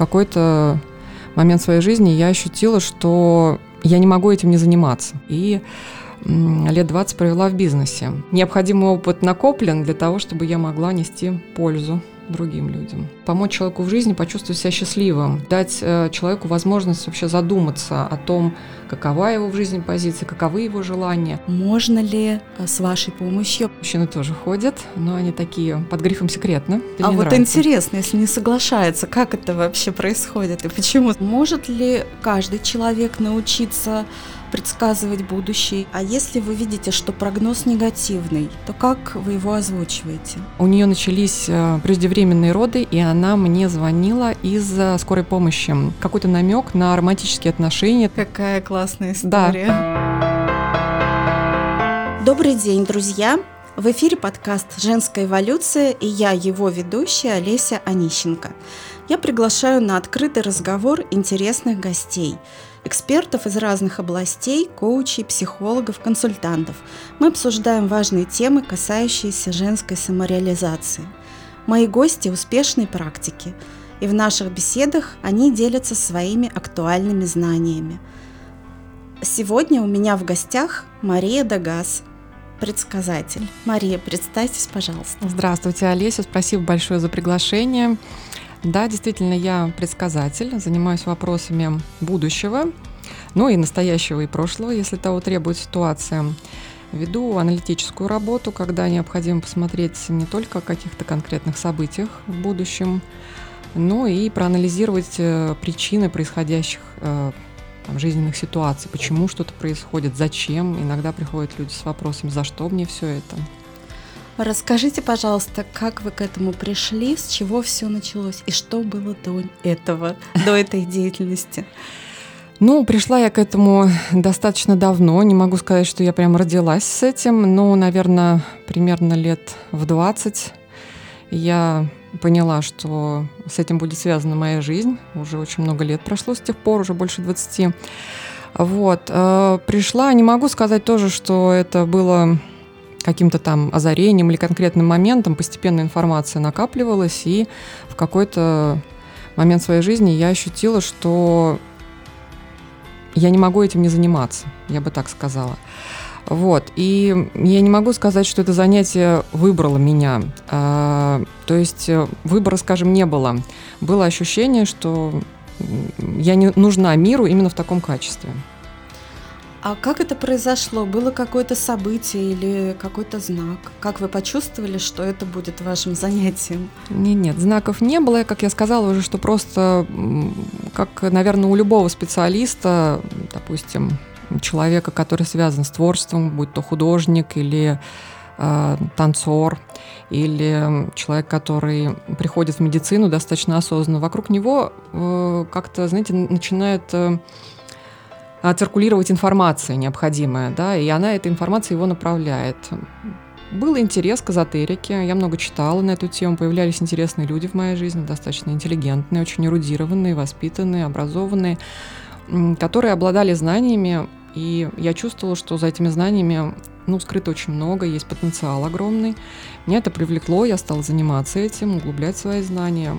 какой-то момент своей жизни я ощутила, что я не могу этим не заниматься. И лет 20 провела в бизнесе. Необходимый опыт накоплен для того, чтобы я могла нести пользу другим людям. Помочь человеку в жизни почувствовать себя счастливым, дать э, человеку возможность вообще задуматься о том, какова его в жизни позиция, каковы его желания. Можно ли э, с вашей помощью? Мужчины тоже ходят, но они такие под грифом секретно. Это а вот нравится. интересно, если не соглашается, как это вообще происходит и почему? Может ли каждый человек научиться предсказывать будущее. А если вы видите, что прогноз негативный, то как вы его озвучиваете? У нее начались э, преждевременные роды, и она мне звонила из скорой помощи. Какой-то намек на романтические отношения. Какая классная история. Да. Добрый день, друзья! В эфире подкаст «Женская эволюция» и я, его ведущая Олеся Онищенко. Я приглашаю на открытый разговор интересных гостей – экспертов из разных областей, коучей, психологов, консультантов. Мы обсуждаем важные темы, касающиеся женской самореализации. Мои гости – успешной практики, и в наших беседах они делятся своими актуальными знаниями. Сегодня у меня в гостях Мария Дагас, предсказатель. Мария, представьтесь, пожалуйста. Здравствуйте, Олеся, спасибо большое за приглашение. Да, действительно, я предсказатель, занимаюсь вопросами будущего, ну и настоящего и прошлого, если того требует ситуация. Веду аналитическую работу, когда необходимо посмотреть не только о каких-то конкретных событиях в будущем, но и проанализировать э, причины происходящих э, там, жизненных ситуаций, почему что-то происходит, зачем. Иногда приходят люди с вопросами, за что мне все это. Расскажите, пожалуйста, как вы к этому пришли, с чего все началось и что было до этого, до этой деятельности? Ну, пришла я к этому достаточно давно. Не могу сказать, что я прям родилась с этим, но, наверное, примерно лет в 20 я поняла, что с этим будет связана моя жизнь. Уже очень много лет прошло с тех пор, уже больше 20. Вот. Э, пришла, не могу сказать тоже, что это было каким-то там озарением или конкретным моментом постепенно информация накапливалась, и в какой-то момент своей жизни я ощутила, что я не могу этим не заниматься, я бы так сказала. Вот. И я не могу сказать, что это занятие выбрало меня. А, то есть э, выбора, скажем, не было. Было ощущение, что я не нужна миру именно в таком качестве. А как это произошло? Было какое-то событие или какой-то знак? Как вы почувствовали, что это будет вашим занятием? Нет, нет, знаков не было. Как я сказала уже, что просто, как, наверное, у любого специалиста, допустим, человека, который связан с творчеством, будь то художник или э, танцор, или человек, который приходит в медицину достаточно осознанно, вокруг него э, как-то, знаете, начинает... Э, а, циркулировать информация необходимая, да, и она эта информация его направляет. Был интерес к эзотерике, я много читала на эту тему, появлялись интересные люди в моей жизни, достаточно интеллигентные, очень эрудированные, воспитанные, образованные, которые обладали знаниями, и я чувствовала, что за этими знаниями ну, скрыто очень много, есть потенциал огромный. Меня это привлекло, я стала заниматься этим, углублять свои знания,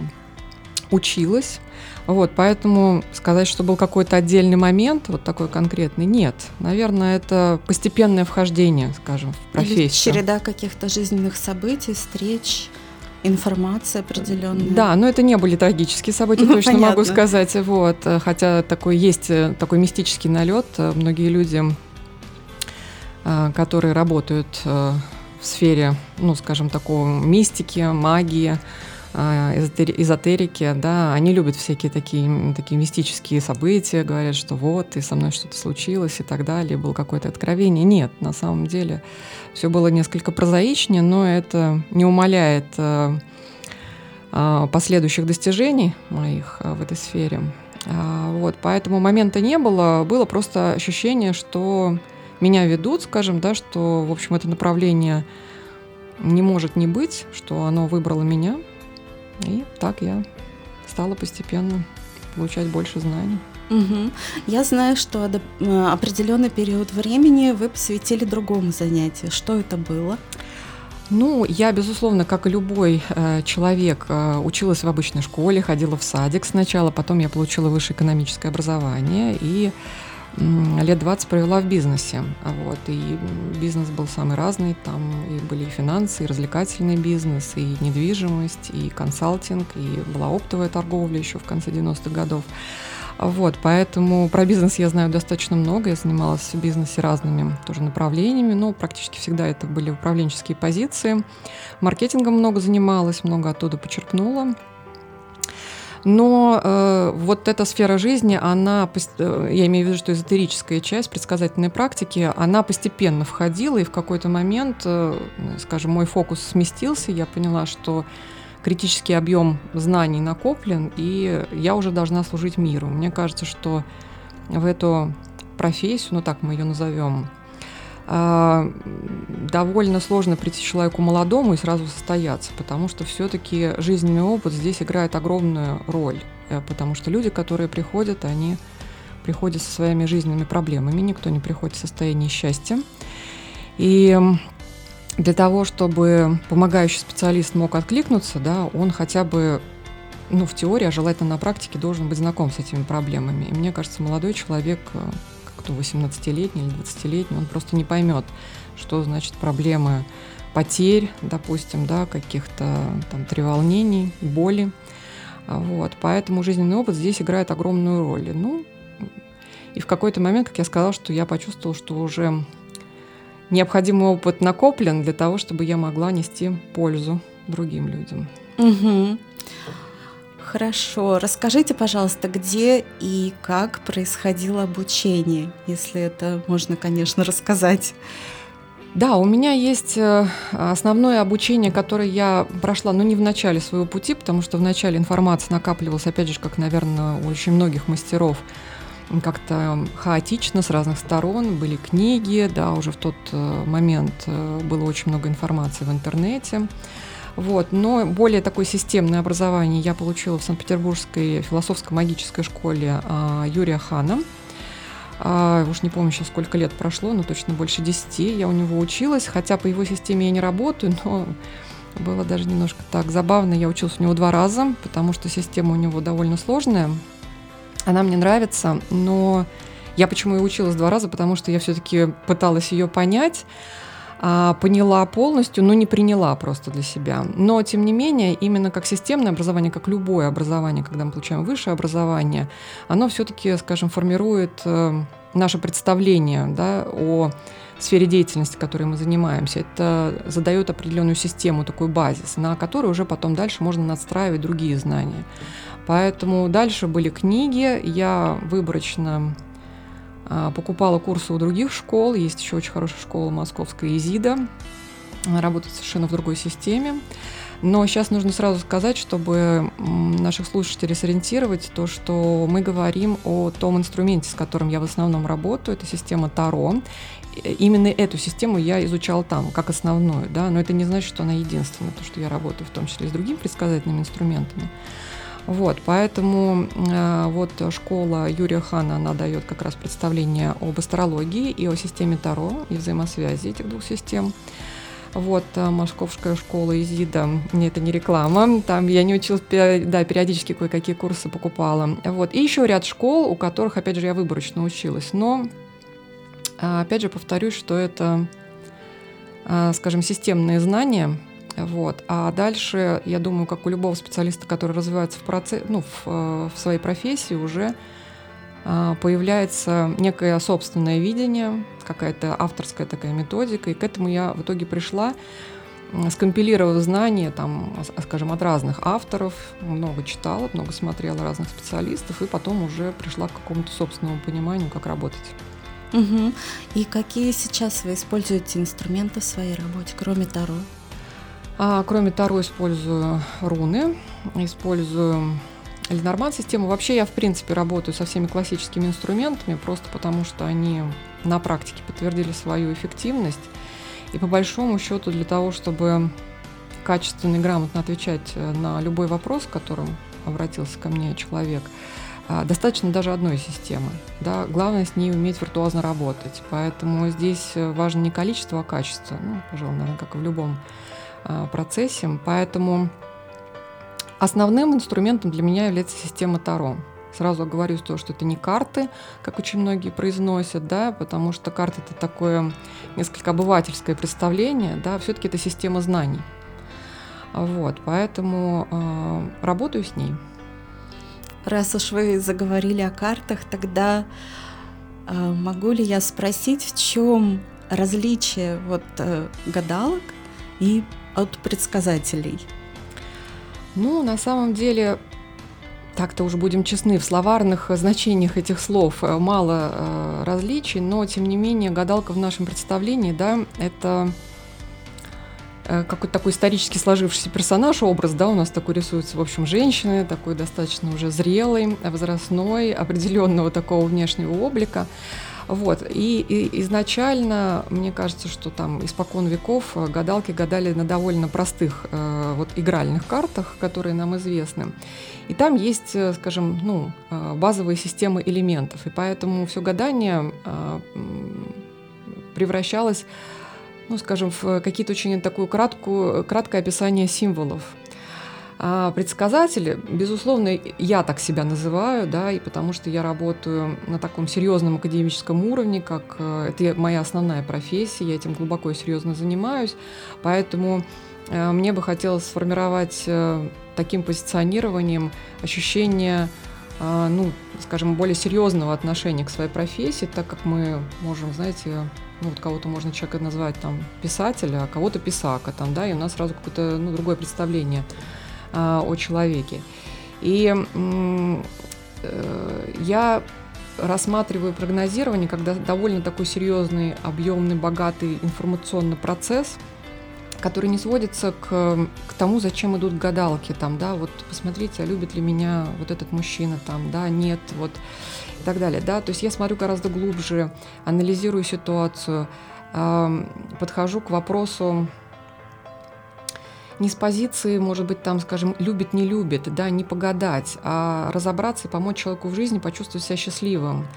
училась. Вот, поэтому сказать, что был какой-то отдельный момент, вот такой конкретный, нет. Наверное, это постепенное вхождение, скажем, в профессию. Или череда каких-то жизненных событий, встреч, информация определенная. Да, но это не были трагические события, ну, точно понятно. могу сказать. Вот, хотя такой есть э, такой мистический налет. Многие люди, э, которые работают э, в сфере, ну, скажем, такого мистики, магии, эзотерики, да, они любят всякие такие, такие мистические события, говорят, что вот, и со мной что-то случилось и так далее, было какое-то откровение. Нет, на самом деле все было несколько прозаичнее, но это не умаляет а, а, последующих достижений моих в этой сфере. Вот, поэтому момента не было, было просто ощущение, что меня ведут, скажем, да, что, в общем, это направление не может не быть, что оно выбрало меня, и так я стала постепенно получать больше знаний. Угу. Я знаю, что э, определенный период времени вы посвятили другому занятию. Что это было? Ну, я, безусловно, как и любой э, человек, э, училась в обычной школе, ходила в садик сначала, потом я получила высшее экономическое образование и лет 20 провела в бизнесе. Вот, и бизнес был самый разный, там и были и финансы, и развлекательный бизнес, и недвижимость, и консалтинг, и была оптовая торговля еще в конце 90-х годов. Вот, поэтому про бизнес я знаю достаточно много. Я занималась в бизнесе разными тоже направлениями, но практически всегда это были управленческие позиции. Маркетингом много занималась, много оттуда почерпнула. Но э, вот эта сфера жизни, она, э, я имею в виду, что эзотерическая часть предсказательной практики, она постепенно входила, и в какой-то момент, э, скажем, мой фокус сместился, я поняла, что критический объем знаний накоплен, и я уже должна служить миру. Мне кажется, что в эту профессию, ну так мы ее назовем, довольно сложно прийти человеку молодому и сразу состояться, потому что все-таки жизненный опыт здесь играет огромную роль, э, потому что люди, которые приходят, они приходят со своими жизненными проблемами, никто не приходит в состоянии счастья. И для того, чтобы помогающий специалист мог откликнуться, да, он хотя бы ну, в теории, а желательно на практике, должен быть знаком с этими проблемами. И мне кажется, молодой человек, как-то 18-летний или 20-летний, он просто не поймет, что значит проблемы потерь, допустим, да, каких-то там треволнений, боли. А вот. Поэтому жизненный опыт здесь играет огромную роль. Ну, и в какой-то момент, как я сказала, что я почувствовала, что уже необходимый опыт накоплен для того, чтобы я могла нести пользу другим людям. Угу. Хорошо. Расскажите, пожалуйста, где и как происходило обучение, если это можно, конечно, рассказать. Да, у меня есть э, основное обучение, которое я прошла, ну, не в начале своего пути, потому что в начале информация накапливалась, опять же, как, наверное, у очень многих мастеров, как-то хаотично с разных сторон. Были книги, да, уже в тот э, момент э, было очень много информации в интернете. Вот. Но более такое системное образование я получила в Санкт-Петербургской философско-магической школе а, Юрия Хана. А, уж не помню сейчас сколько лет прошло, но точно больше десяти я у него училась, хотя по его системе я не работаю, но было даже немножко так забавно. Я училась у него два раза, потому что система у него довольно сложная. Она мне нравится, но я почему и училась два раза, потому что я все-таки пыталась ее понять, а, поняла полностью, но не приняла просто для себя. Но, тем не менее, именно как системное образование, как любое образование, когда мы получаем высшее образование, оно все-таки, скажем, формирует э, наше представление да, о сфере деятельности, которой мы занимаемся. Это задает определенную систему, такой базис, на который уже потом дальше можно надстраивать другие знания. Поэтому дальше были книги, я выборочно покупала курсы у других школ, есть еще очень хорошая школа московская Изида, работает совершенно в другой системе. Но сейчас нужно сразу сказать, чтобы наших слушателей сориентировать, то, что мы говорим о том инструменте, с которым я в основном работаю, это система Таро. Именно эту систему я изучала там, как основную, да, но это не значит, что она единственная, то, что я работаю в том числе с другими предсказательными инструментами. Вот, поэтому э, вот школа Юрия Хана, она дает как раз представление об астрологии и о системе Таро и взаимосвязи этих двух систем. Вот, э, Московская школа Изида, не это не реклама, там я не училась, да, периодически кое-какие курсы покупала. Вот, и еще ряд школ, у которых, опять же, я выборочно училась, но, э, опять же, повторюсь, что это, скажем, системные знания – вот. А дальше, я думаю, как у любого специалиста, который развивается в, процесс, ну, в, э, в своей профессии, уже а, появляется некое собственное видение, какая-то авторская такая методика, и к этому я в итоге пришла, скомпилировав знания, там, скажем, от разных авторов, много читала, много смотрела разных специалистов, и потом уже пришла к какому-то собственному пониманию, как работать. Угу. И какие сейчас вы используете инструменты в своей работе, кроме Таро? А, кроме Таро использую руны, использую Ленорман-систему. Вообще я, в принципе, работаю со всеми классическими инструментами, просто потому что они на практике подтвердили свою эффективность. И по большому счету для того, чтобы качественно и грамотно отвечать э, на любой вопрос, к которым обратился ко мне человек, а, достаточно даже одной системы. Да? Главное с ней уметь виртуозно работать. Поэтому здесь важно не количество, а качество. Ну, пожалуй, наверное, как и в любом процессе. Поэтому основным инструментом для меня является система Таро. Сразу говорю то, что это не карты, как очень многие произносят, да, потому что карты это такое несколько обывательское представление, да, все-таки это система знаний. Вот, поэтому э, работаю с ней. Раз уж вы заговорили о картах, тогда э, могу ли я спросить, в чем различие вот э, гадалок и от предсказателей? Ну, на самом деле, так-то уже будем честны, в словарных значениях этих слов э, мало э, различий, но тем не менее гадалка в нашем представлении, да, это э, какой-то такой исторически сложившийся персонаж, образ, да, у нас такой рисуется, в общем, женщины, такой достаточно уже зрелый, возрастной, определенного такого внешнего облика. Вот. И, и изначально, мне кажется, что там испокон веков э, гадалки гадали на довольно простых э, вот игральных картах, которые нам известны. И там есть, э, скажем, ну, э, базовые системы элементов. И поэтому все гадание э, превращалось ну, скажем, в какие-то очень такую краткую, краткое описание символов. А предсказатели, безусловно, я так себя называю, да, и потому что я работаю на таком серьезном академическом уровне, как э, это моя основная профессия, я этим глубоко и серьезно занимаюсь, поэтому э, мне бы хотелось сформировать э, таким позиционированием ощущение ну, скажем, более серьезного отношения к своей профессии, так как мы можем, знаете, ну, вот кого-то можно человека назвать там писателя, а кого-то писака, там, да, и у нас сразу какое-то ну, другое представление о человеке. И э, я рассматриваю прогнозирование, когда довольно такой серьезный, объемный, богатый информационный процесс, который не сводится к, к тому, зачем идут гадалки, там, да, вот посмотрите, а любит ли меня вот этот мужчина, там, да, нет, вот, и так далее, да, то есть я смотрю гораздо глубже, анализирую ситуацию, э, подхожу к вопросу не с позиции, может быть, там, скажем, любит, не любит, да, не погадать, а разобраться и помочь человеку в жизни почувствовать себя счастливым.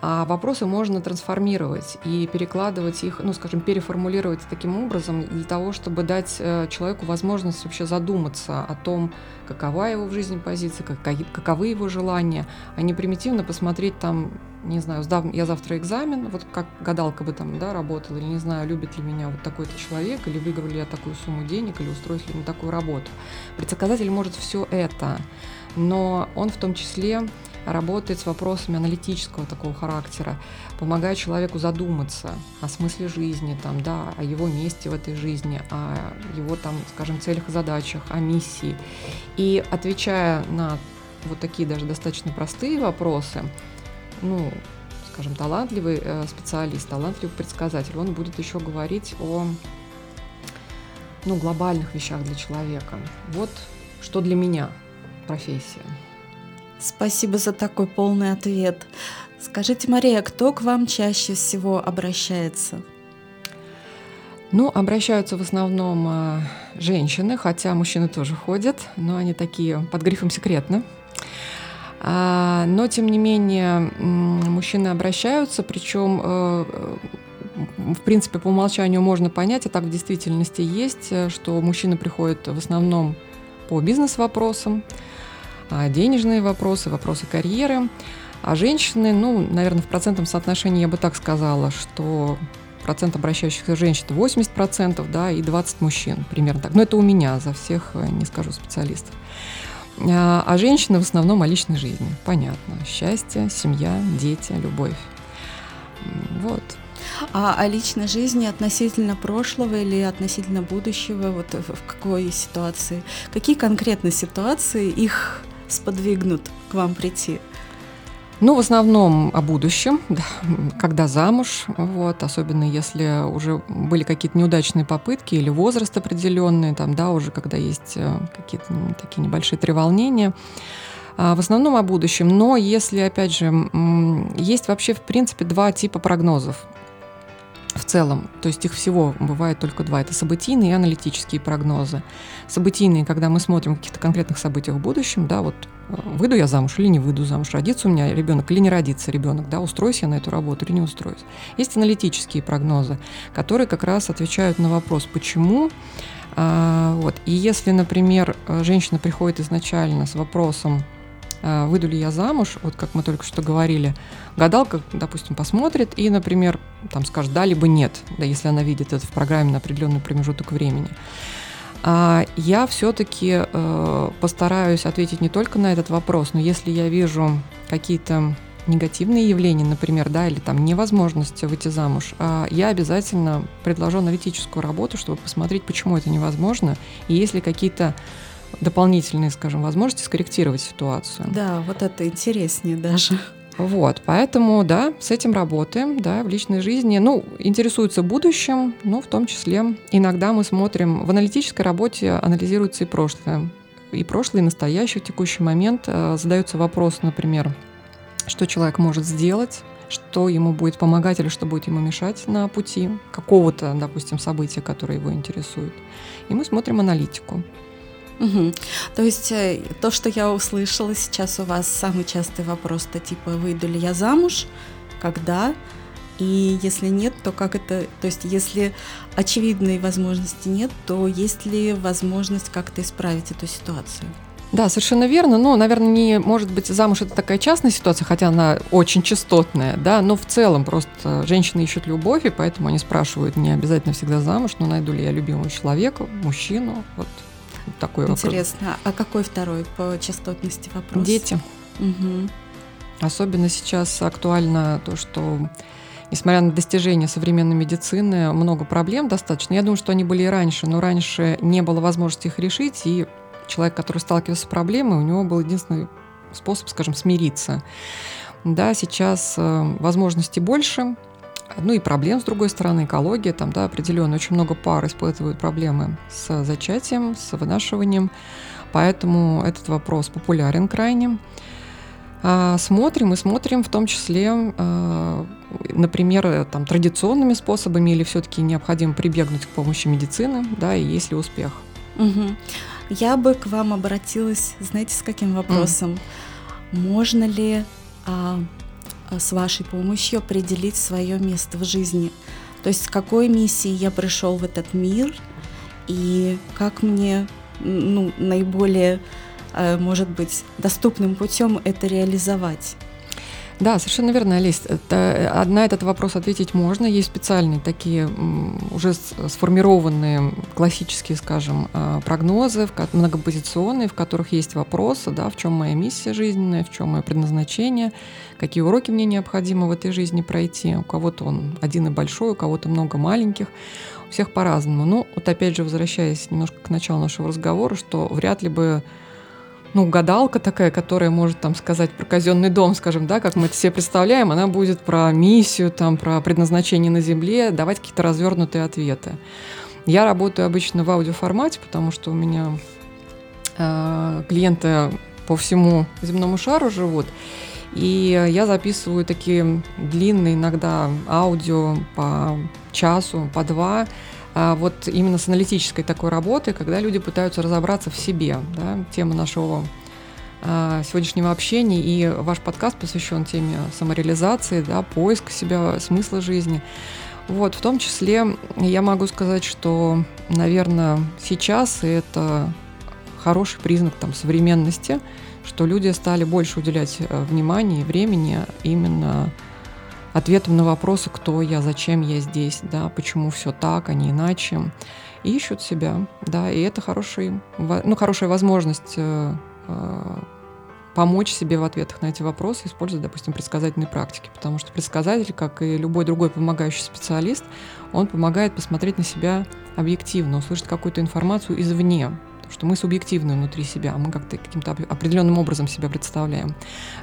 А вопросы можно трансформировать и перекладывать их, ну, скажем, переформулировать таким образом для того, чтобы дать э, человеку возможность вообще задуматься о том, какова его в жизни позиция, каковы его желания, а не примитивно посмотреть там, не знаю, сдав я завтра экзамен, вот как гадалка бы там, да, работала, или не знаю, любит ли меня вот такой-то человек, или выиграл ли я такую сумму денег, или устроюсь ли на такую работу. Предсказатель может все это, но он в том числе работает с вопросами аналитического такого характера, помогает человеку задуматься о смысле жизни, там, да, о его месте в этой жизни, о его, там, скажем, целях и задачах, о миссии. И отвечая на вот такие даже достаточно простые вопросы, ну, скажем, талантливый э, специалист, талантливый предсказатель, он будет еще говорить о ну, глобальных вещах для человека. Вот что для меня профессия. Спасибо за такой полный ответ. Скажите, Мария, кто к вам чаще всего обращается? Ну, обращаются в основном э, женщины, хотя мужчины тоже ходят, но они такие под грифом секретно. А, но, тем не менее, мужчины обращаются, причем, э, в принципе, по умолчанию можно понять, а так в действительности есть, э, что мужчины приходят в основном по бизнес-вопросам, денежные вопросы, вопросы карьеры. А женщины, ну, наверное, в процентном соотношении я бы так сказала, что процент обращающихся женщин 80%, да, и 20 мужчин, примерно так. Но это у меня, за всех э, не скажу специалистов. А, а женщины в основном о личной жизни, понятно. Счастье, семья, дети, любовь. Вот. А о личной жизни относительно прошлого или относительно будущего, вот в какой ситуации? Какие конкретно ситуации их сподвигнут к вам прийти? Ну, в основном о будущем, да, когда замуж, вот, особенно если уже были какие-то неудачные попытки или возраст определенный, там, да, уже когда есть э, какие-то такие небольшие треволнения. А, в основном о будущем, но если, опять же, есть вообще, в принципе, два типа прогнозов. В целом. То есть их всего бывает только два. Это событийные и аналитические прогнозы. Событийные, когда мы смотрим каких-то конкретных событиях в будущем, да, вот э, выйду я замуж или не выйду замуж, родится у меня ребенок или не родится ребенок, да, устроюсь я на эту работу или не устроюсь. Есть аналитические прогнозы, которые как раз отвечают на вопрос, почему а, вот. И если, например, женщина приходит изначально с вопросом, выйду ли я замуж, вот как мы только что говорили, гадалка, допустим, посмотрит и, например, там скажет да либо нет, да, если она видит это в программе на определенный промежуток времени. А я все-таки э, постараюсь ответить не только на этот вопрос, но если я вижу какие-то негативные явления, например, да, или там невозможность выйти замуж, а я обязательно предложу аналитическую работу, чтобы посмотреть, почему это невозможно, и есть ли какие-то дополнительные, скажем, возможности скорректировать ситуацию. Да, вот это интереснее даже. Вот, поэтому, да, с этим работаем, да, в личной жизни. Ну, интересуется будущим, но в том числе иногда мы смотрим, в аналитической работе анализируется и прошлое. И прошлое, и настоящее в текущий момент. Э, задается вопрос, например, что человек может сделать, что ему будет помогать или что будет ему мешать на пути какого-то, допустим, события, которое его интересует. И мы смотрим аналитику. Угу. То есть э, то, что я услышала сейчас у вас, самый частый вопрос-то типа «выйду ли я замуж?», «когда?», и если нет, то как это, то есть если очевидной возможности нет, то есть ли возможность как-то исправить эту ситуацию? Да, совершенно верно. Ну, наверное, не может быть замуж это такая частная ситуация, хотя она очень частотная, да, но в целом просто женщины ищут любовь, и поэтому они спрашивают не обязательно всегда замуж, но найду ли я любимого человека, мужчину, вот такой Интересно, вопрос. а какой второй по частотности вопрос? Дети. Угу. Особенно сейчас актуально то, что несмотря на достижения современной медицины, много проблем достаточно. Я думаю, что они были и раньше, но раньше не было возможности их решить, и человек, который сталкивался с проблемой, у него был единственный способ, скажем, смириться. Да, сейчас э, возможностей больше, ну и проблем, с другой стороны, экология, там, да, определенно очень много пар испытывают проблемы с зачатием, с вынашиванием, поэтому этот вопрос популярен крайне. А, смотрим и смотрим в том числе, а, например, там, традиционными способами или все-таки необходимо прибегнуть к помощи медицины, да, и есть ли успех. Угу. Я бы к вам обратилась, знаете, с каким вопросом? Mm. Можно ли а, с вашей помощью определить свое место в жизни. То есть с какой миссией я пришел в этот мир и как мне ну, наиболее, э, может быть, доступным путем это реализовать. Да, совершенно верно, Олесь. Это, на этот вопрос ответить можно. Есть специальные такие уже сформированные классические, скажем, а, прогнозы, многопозиционные, в которых есть вопросы, да, в чем моя миссия жизненная, в чем мое предназначение, какие уроки мне необходимо в этой жизни пройти. У кого-то он один и большой, у кого-то много маленьких. Всех по-разному. Ну, вот опять же, возвращаясь немножко к началу нашего разговора, что вряд ли бы ну, гадалка такая, которая может там сказать про казенный дом, скажем, да, как мы это себе представляем, она будет про миссию, там, про предназначение на Земле, давать какие-то развернутые ответы. Я работаю обычно в аудиоформате, потому что у меня э, клиенты по всему земному шару живут, и я записываю такие длинные иногда аудио по часу, по два, вот именно с аналитической такой работой, когда люди пытаются разобраться в себе. Да? Тема нашего а, сегодняшнего общения и ваш подкаст посвящен теме самореализации, да, поиска себя, смысла жизни. Вот, в том числе я могу сказать, что, наверное, сейчас это хороший признак там, современности, что люди стали больше уделять э, внимания и времени именно ответом на вопросы, кто я, зачем я здесь, да, почему все так, а не иначе. И ищут себя, да, и это хороший, ну, хорошая возможность э, э, помочь себе в ответах на эти вопросы, используя, допустим, предсказательные практики. Потому что предсказатель, как и любой другой помогающий специалист, он помогает посмотреть на себя объективно, услышать какую-то информацию извне, что мы субъективны внутри себя, мы как-то каким-то определенным образом себя представляем.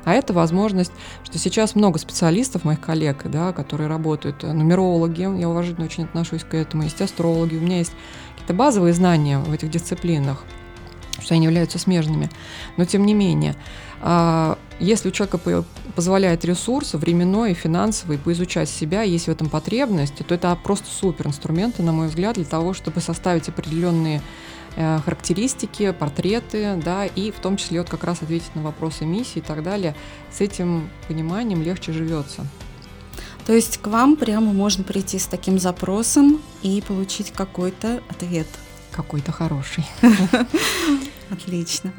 А это возможность, что сейчас много специалистов, моих коллег, да, которые работают, э, нумерологи, я уважительно очень отношусь к этому, есть астрологи, у меня есть какие-то базовые знания в этих дисциплинах. что они являются смежными. Но тем не менее, а, если у человека позволяет ресурс временной, финансовый, поизучать себя, есть в этом потребность, то это просто супер инструменты, на мой взгляд, для того, чтобы составить определенные характеристики, портреты, да, и в том числе вот как раз ответить на вопросы миссии и так далее. С этим пониманием легче живется. То есть к вам прямо можно прийти с таким запросом и получить какой-то ответ. Какой-то хороший. Отлично.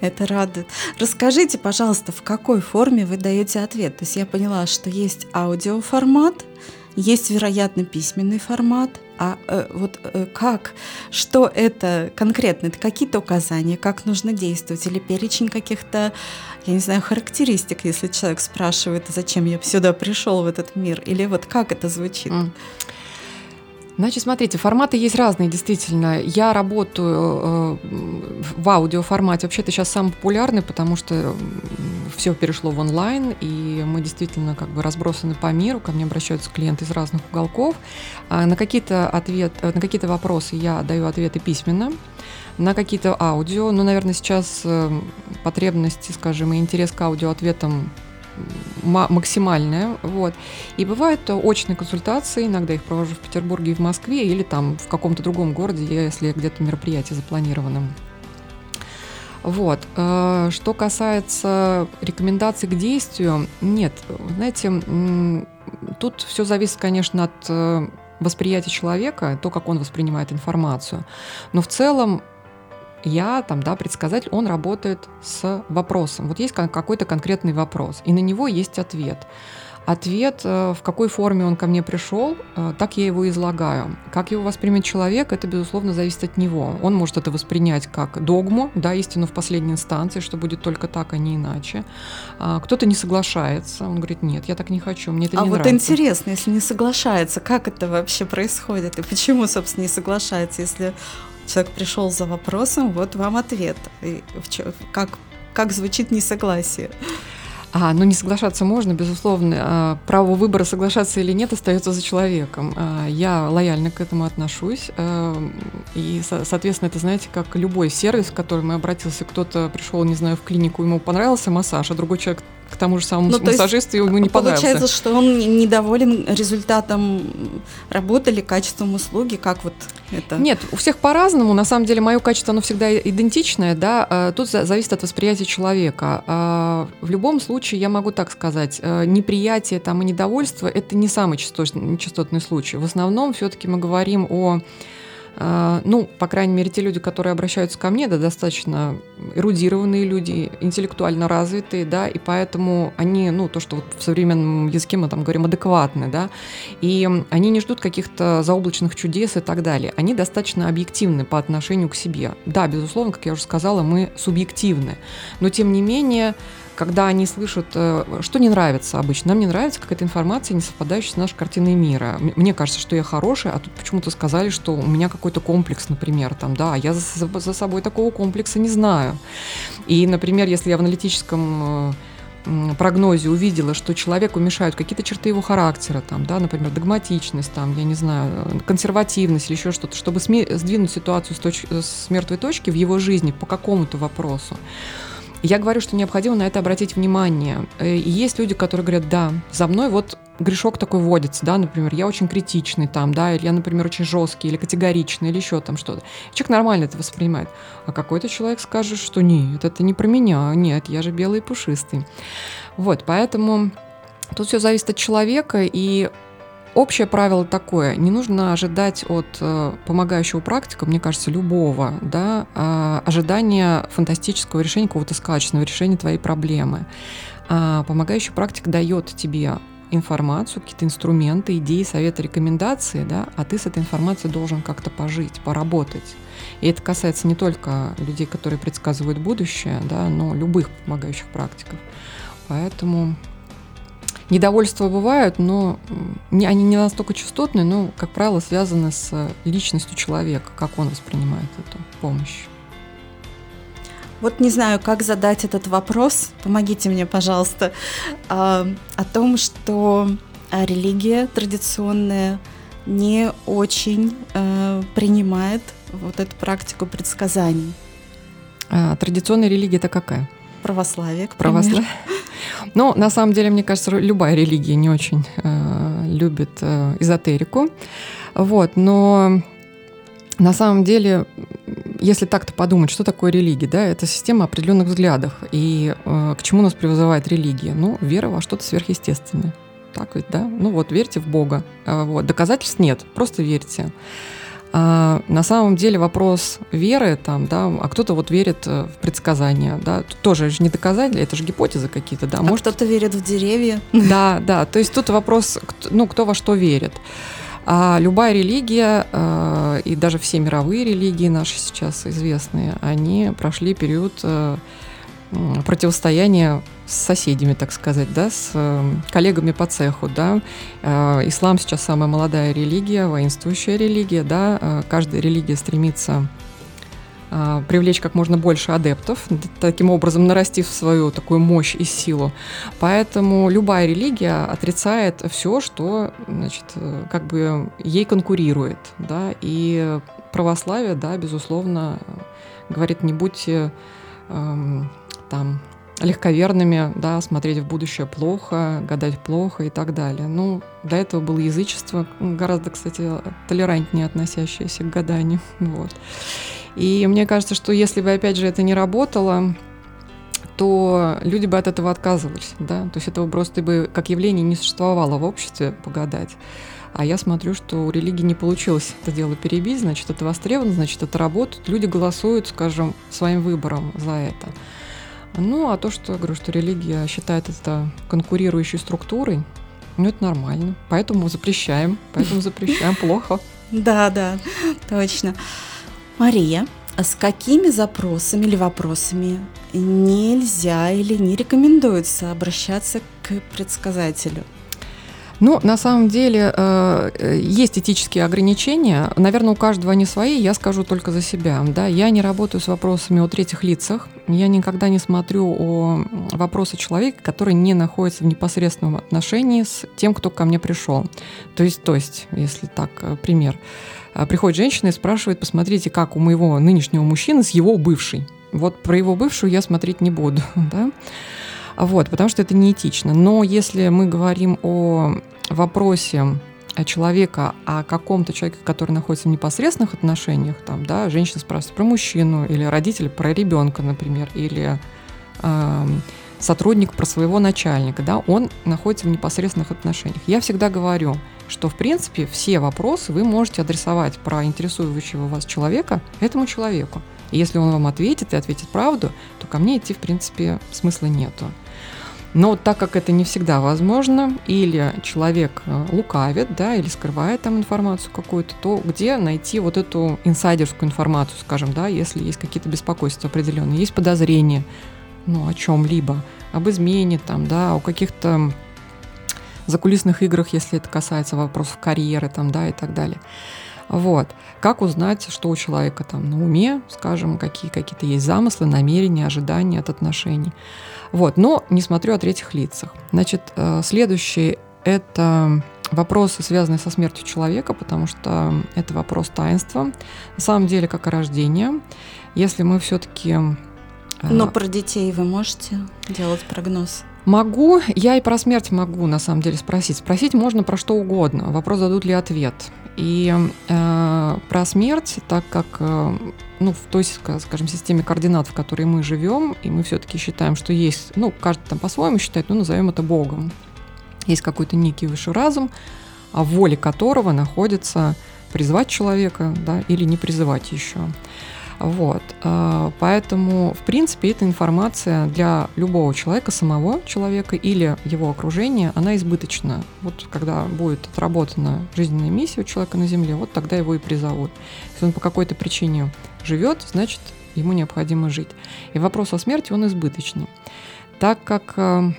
Это радует. Расскажите, пожалуйста, в какой форме вы даете ответ? То есть я поняла, что есть аудиоформат, есть, вероятно, письменный формат. А э, вот э, как, что это конкретно? Это какие-то указания, как нужно действовать? Или перечень каких-то, я не знаю, характеристик, если человек спрашивает, зачем я сюда пришел в этот мир? Или вот как это звучит? Mm. Значит, смотрите, форматы есть разные, действительно. Я работаю э, в аудиоформате. Вообще, это сейчас самый популярный, потому что все перешло в онлайн, и мы действительно как бы разбросаны по миру. Ко мне обращаются клиенты из разных уголков. А на какие-то ответ, на какие-то вопросы я даю ответы письменно на какие-то аудио. Ну, наверное, сейчас э, потребности, скажем, и интерес к аудиоответам максимальная. Вот. И бывают очные консультации, иногда их провожу в Петербурге и в Москве, или там в каком-то другом городе, если где-то мероприятие запланировано. Вот. Э, что касается рекомендаций к действию, нет, знаете, тут все зависит, конечно, от э, восприятия человека, то, как он воспринимает информацию. Но в целом я, там, да, предсказатель, он работает с вопросом. Вот есть какой-то конкретный вопрос, и на него есть ответ. Ответ, э, в какой форме он ко мне пришел, э, так я его излагаю. Как его воспримет человек, это, безусловно, зависит от него. Он может это воспринять как догму, да, истину в последней инстанции, что будет только так, а не иначе. А кто-то не соглашается, он говорит, нет, я так не хочу, мне это а не вот нравится. интересно, если не соглашается, как это вообще происходит, и почему, собственно, не соглашается, если человек пришел за вопросом, вот вам ответ. И как, как звучит несогласие? А, ну не соглашаться можно, безусловно. А, право выбора, соглашаться или нет, остается за человеком. А, я лояльно к этому отношусь. А, и, соответственно, это, знаете, как любой сервис, в который мы обратился, кто-то пришел, не знаю, в клинику, ему понравился массаж, а другой человек к тому же самому ну, массажисту ему не понравился. Получается, что он недоволен результатом работы или качеством услуги, как вот это? Нет, у всех по-разному. На самом деле, мое качество, оно всегда идентичное, да. А тут зависит от восприятия человека. А в любом случае, я могу так сказать, э, неприятие там и недовольство – это не самый частотный случай. В основном все-таки мы говорим о ну, по крайней мере, те люди, которые обращаются ко мне, да, достаточно эрудированные люди, интеллектуально развитые, да, и поэтому они, ну, то, что вот в современном языке мы там говорим, адекватны, да, и они не ждут каких-то заоблачных чудес и так далее. Они достаточно объективны по отношению к себе. Да, безусловно, как я уже сказала, мы субъективны, но тем не менее когда они слышат, э, что не нравится обычно. Нам не нравится какая-то информация, не совпадающая с нашей картиной мира. Мне кажется, что я хорошая, а тут почему-то сказали, что у меня какой-то комплекс, например, там, да, а я за, за собой такого комплекса не знаю. И, например, если я в аналитическом э, прогнозе увидела, что человеку мешают какие-то черты его характера, там, да, например, догматичность, там, я не знаю, консервативность или еще что-то, чтобы сдвинуть ситуацию с, точ- с мертвой точки в его жизни по какому-то вопросу, я говорю, что необходимо на это обратить внимание. Э, и есть люди, которые говорят, да, за мной вот грешок такой водится, да, например, я очень критичный там, да, или я, например, очень жесткий, или категоричный, или еще там что-то. Человек нормально это воспринимает. А какой-то человек скажет, что нет, это не про меня, нет, я же белый и пушистый. Вот, поэтому тут все зависит от человека, и Общее правило такое, не нужно ожидать от э, помогающего практика, мне кажется, любого, да, э, ожидания фантастического решения, какого-то сказочного решения твоей проблемы. А помогающий практик дает тебе информацию, какие-то инструменты, идеи, советы, рекомендации, да, а ты с этой информацией должен как-то пожить, поработать. И это касается не только людей, которые предсказывают будущее, да, но любых помогающих практиков. Поэтому Недовольства бывают, но не, они не настолько частотные, но, как правило, связаны с личностью человека, как он воспринимает эту помощь. Вот не знаю, как задать этот вопрос. Помогите мне, пожалуйста, а, о том, что а, религия традиционная не очень э, принимает вот эту практику предсказаний. А, традиционная религия это какая? Православие, к Православие. Ну, на самом деле, мне кажется, любая религия не очень э, любит э, эзотерику. Вот, но на самом деле, если так-то подумать, что такое религия, да, это система определенных взглядов. И э, к чему нас призывает религия? Ну, вера во что-то сверхъестественное. Так ведь, да? Ну вот, верьте в Бога. А, вот. Доказательств нет, просто верьте. А, на самом деле вопрос веры там, да, а кто-то вот верит э, в предсказания, да, тоже же не доказатели, это же гипотезы какие-то, да. А Может, кто-то верит в деревья. Да, да, то есть тут вопрос, ну, кто во что верит. А любая религия, э, и даже все мировые религии наши сейчас известные, они прошли период э, противостояния с соседями, так сказать, да, с эм, коллегами по цеху, да. Э, ислам сейчас самая молодая религия, воинствующая религия, да. Э, каждая религия стремится э, привлечь как можно больше адептов, таким образом нарастив свою такую мощь и силу. Поэтому любая религия отрицает все, что, значит, как бы ей конкурирует, да, и православие, да, безусловно, говорит, не будьте эм, там легковерными, да, смотреть в будущее плохо, гадать плохо и так далее. Ну, до этого было язычество, гораздо, кстати, толерантнее относящееся к гаданию. Вот. И мне кажется, что если бы, опять же, это не работало, то люди бы от этого отказывались, да, то есть этого просто бы как явление не существовало в обществе погадать. А я смотрю, что у религии не получилось это дело перебить, значит, это востребовано, значит, это работает. Люди голосуют, скажем, своим выбором за это. Ну, а то, что, говорю, что религия считает это конкурирующей структурой, ну, это нормально. Поэтому запрещаем, поэтому запрещаем плохо. Да, да, точно. Мария, а с какими запросами или вопросами нельзя или не рекомендуется обращаться к предсказателю? Ну, на самом деле, э, э, есть этические ограничения. Наверное, у каждого они свои, я скажу только за себя. Да? Я не работаю с вопросами о третьих лицах. Я никогда не смотрю о вопросы человека, который не находится в непосредственном отношении с тем, кто ко мне пришел. То есть, то есть, если так, э, пример. Приходит женщина и спрашивает, посмотрите, как у моего нынешнего мужчины с его бывшей. Вот про его бывшую я смотреть не буду. Да? Вот, потому что это неэтично. Но если мы говорим о вопросе человека о каком-то человеке, который находится в непосредственных отношениях, там, да, женщина спрашивает про мужчину, или родитель про ребенка, например, или э, сотрудник про своего начальника, да, он находится в непосредственных отношениях. Я всегда говорю, что, в принципе, все вопросы вы можете адресовать про интересующего вас человека этому человеку. И если он вам ответит и ответит правду, то ко мне идти, в принципе, смысла нету. Но так как это не всегда возможно, или человек э, лукавит, да, или скрывает там информацию какую-то, то где найти вот эту инсайдерскую информацию, скажем, да, если есть какие-то беспокойства определенные, есть подозрения, ну, о чем-либо, об измене, там, да, о каких-то закулисных играх, если это касается вопросов карьеры, там, да, и так далее. Вот. Как узнать, что у человека там на уме, скажем, какие какие-то есть замыслы, намерения, ожидания от отношений. Вот. Но не смотрю о третьих лицах. Значит, э, следующий – это вопросы, связанные со смертью человека, потому что это вопрос таинства. На самом деле, как и рождение. Если мы все-таки... Э, Но про детей вы можете делать прогноз? Могу, я и про смерть могу на самом деле спросить. Спросить можно про что угодно. Вопрос дадут ли ответ. И э, про смерть, так как э, ну, в той, скажем, системе координат, в которой мы живем, и мы все-таки считаем, что есть, ну, каждый там по-своему считает, ну, назовем это Богом. Есть какой-то некий высший разум, в воле которого находится призвать человека, да, или не призывать еще. Вот. А, поэтому, в принципе, эта информация для любого человека, самого человека или его окружения, она избыточна. Вот когда будет отработана жизненная миссия у человека на Земле, вот тогда его и призовут. Если он по какой-то причине живет, значит, ему необходимо жить. И вопрос о смерти, он избыточный. Так как а,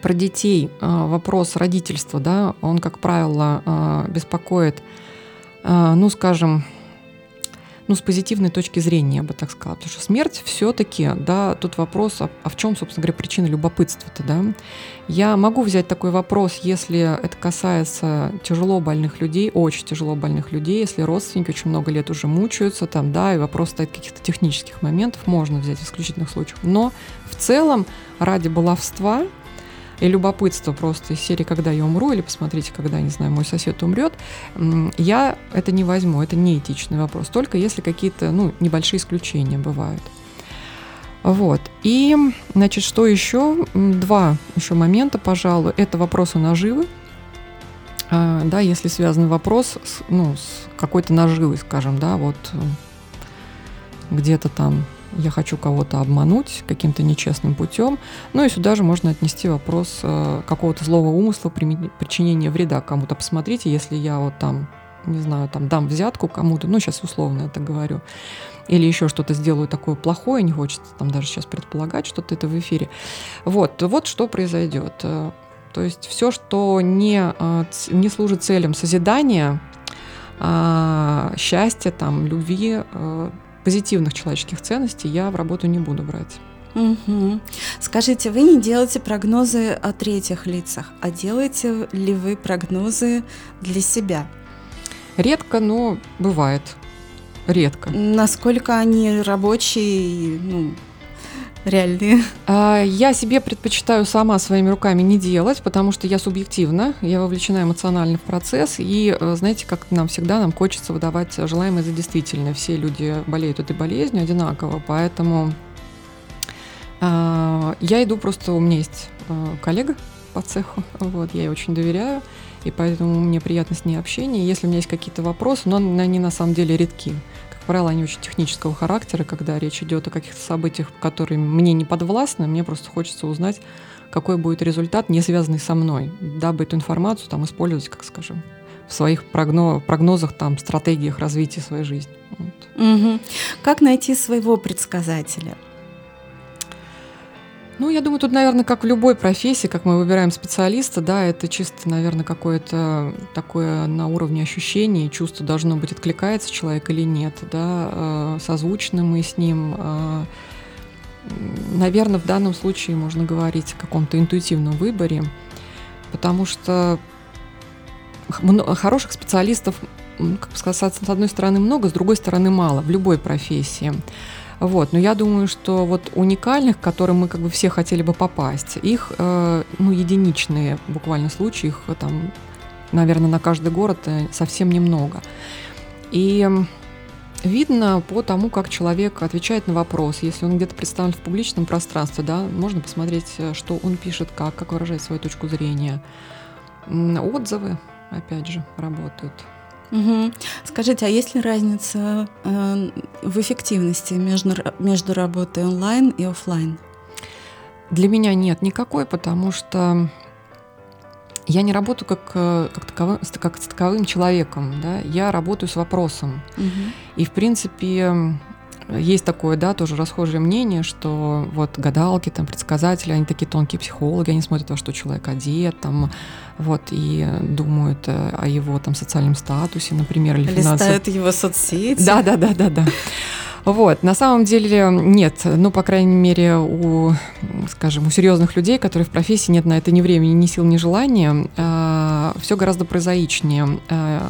про детей а, вопрос родительства, да, он, как правило, беспокоит, ну, скажем, ну, с позитивной точки зрения, я бы так сказала. Потому что смерть все-таки, да, тут вопрос, а, а в чем, собственно говоря, причина любопытства-то, да? Я могу взять такой вопрос, если это касается тяжело больных людей, очень тяжело больных людей, если родственники очень много лет уже мучаются, там, да, и вопрос стоит каких-то технических моментов, можно взять в исключительных случаях. Но в целом ради баловства и любопытство просто из серии «Когда я умру» или «Посмотрите, когда, не знаю, мой сосед умрет», я это не возьму, это не этичный вопрос, только если какие-то, ну, небольшие исключения бывают. Вот. И, значит, что еще? Два еще момента, пожалуй. Это вопросы наживы. А, да, если связан вопрос с, ну, с какой-то наживой, скажем, да, вот где-то там я хочу кого-то обмануть каким-то нечестным путем. Ну и сюда же можно отнести вопрос э, какого-то злого умысла, причинения вреда кому-то. Посмотрите, если я вот там, не знаю, там дам взятку кому-то, ну сейчас условно это говорю, или еще что-то сделаю такое плохое, не хочется там даже сейчас предполагать что-то это в эфире. Вот, вот что произойдет. Э, то есть все, что не, э, не служит целям созидания, а, счастья, там, любви, позитивных человеческих ценностей я в работу не буду брать. Угу. Скажите, вы не делаете прогнозы о третьих лицах, а делаете ли вы прогнозы для себя? Редко, но бывает. Редко. Насколько они рабочие, ну, реальные? А, я себе предпочитаю сама своими руками не делать, потому что я субъективна, я вовлечена эмоционально в процесс, и э, знаете, как нам всегда, нам хочется выдавать желаемое за действительное. Все люди болеют этой болезнью одинаково, поэтому а, я иду просто, у меня есть э, коллега по цеху, вот, я ей очень доверяю, и поэтому мне приятно с ней общение. Если у меня есть какие-то вопросы, но они на самом деле редки правило, они очень технического характера, когда речь идет о каких-то событиях, которые мне не подвластны, мне просто хочется узнать, какой будет результат, не связанный со мной, дабы эту информацию там использовать, как скажем, в своих прогноз, прогнозах, там, стратегиях развития своей жизни. Вот. Угу. Как найти своего предсказателя? Ну, я думаю, тут, наверное, как в любой профессии, как мы выбираем специалиста, да, это чисто, наверное, какое-то такое на уровне ощущений, чувство должно быть, откликается человек или нет, да, э, созвучны мы с ним. Э, наверное, в данном случае можно говорить о каком-то интуитивном выборе, потому что хороших специалистов, как бы сказать, с одной стороны много, с другой стороны мало в любой профессии. Вот, но я думаю, что вот уникальных, к которым мы как бы все хотели бы попасть, их, э, ну, единичные буквально случаи, их там, наверное, на каждый город э, совсем немного. И видно по тому, как человек отвечает на вопрос. Если он где-то представлен в публичном пространстве, да, можно посмотреть, э, что он пишет, как, как выражает свою точку зрения. Отзывы, опять же, работают. Угу. Скажите, а есть ли разница э, в эффективности между, между работой онлайн и офлайн? Для меня нет никакой, потому что я не работаю как, э, как, таковым, как таковым человеком, да? я работаю с вопросом. Угу. И, в принципе, есть такое, да, тоже расхожее мнение, что вот гадалки, там, предсказатели, они такие тонкие психологи, они смотрят, во что человек одет, там, вот, и думают э, о его там социальном статусе, например, или. Листают его соцсети. Да, да, да, да, да. Вот, на самом деле нет, ну, по крайней мере, у, скажем, у серьезных людей, которые в профессии нет на это ни времени, ни сил, ни желания, э, все гораздо прозаичнее. Э,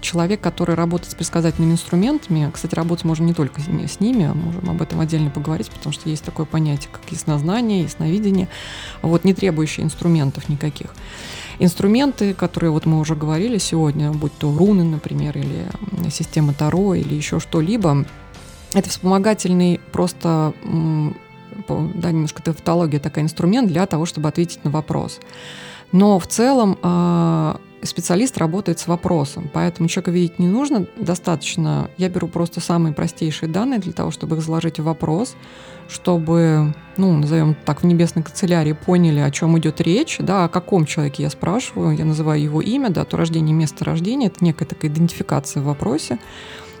человек, который работает с предсказательными инструментами, кстати, работать можно не только с ними, можем об этом отдельно поговорить, потому что есть такое понятие, как яснознание, ясновидение, вот, не требующие инструментов никаких. Инструменты, которые вот мы уже говорили сегодня, будь то руны, например, или система Таро, или еще что-либо, это вспомогательный просто, да, немножко тавтология такая, инструмент для того, чтобы ответить на вопрос. Но в целом а, специалист работает с вопросом, поэтому человека видеть не нужно, достаточно, я беру просто самые простейшие данные для того, чтобы их заложить в вопрос, чтобы, ну, назовем так, в небесной канцелярии поняли, о чем идет речь, да, о каком человеке я спрашиваю, я называю его имя, дату рождения, место рождения, это некая такая идентификация в вопросе,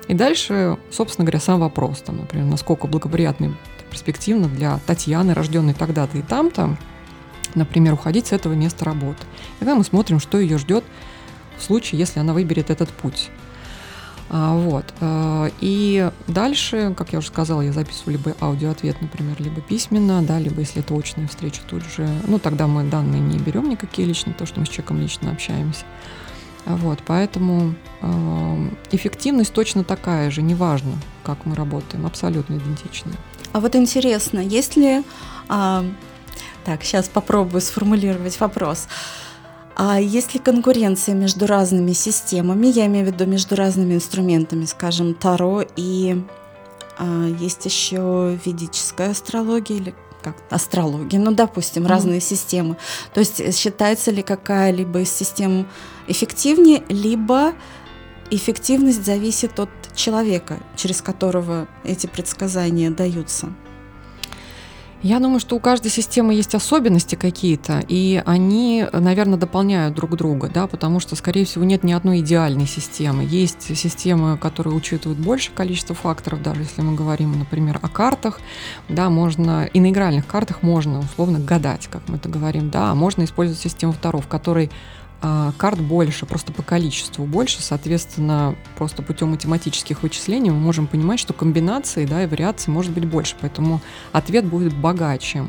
и дальше, собственно говоря, сам вопрос, там, например, насколько благоприятно перспективно для Татьяны, рожденной тогда-то и там-то, например, уходить с этого места работы. Тогда мы смотрим, что ее ждет в случае, если она выберет этот путь. А, вот. Э, и дальше, как я уже сказала, я записываю либо аудиоответ, например, либо письменно, да, либо если это очная встреча, тут же, ну, тогда мы данные не берем никакие личные, то, что мы с человеком лично общаемся. Вот, поэтому э, эффективность точно такая же, неважно, как мы работаем, абсолютно идентичная. А вот интересно, есть ли... А, так, сейчас попробую сформулировать вопрос. А есть ли конкуренция между разными системами? Я имею в виду между разными инструментами, скажем, Таро и а, есть еще ведическая астрология или как астрология, ну, допустим, mm. разные системы. То есть считается ли какая-либо из систем эффективнее, либо эффективность зависит от человека, через которого эти предсказания даются? Я думаю, что у каждой системы есть особенности какие-то, и они, наверное, дополняют друг друга, да, потому что, скорее всего, нет ни одной идеальной системы. Есть системы, которые учитывают большее количество факторов, даже если мы говорим, например, о картах, да, можно, и на игральных картах можно условно гадать, как мы это говорим, да, а можно использовать систему второго, в которой а, карт больше, просто по количеству больше, соответственно, просто путем математических вычислений мы можем понимать, что комбинации да, и вариаций может быть больше, поэтому ответ будет богаче.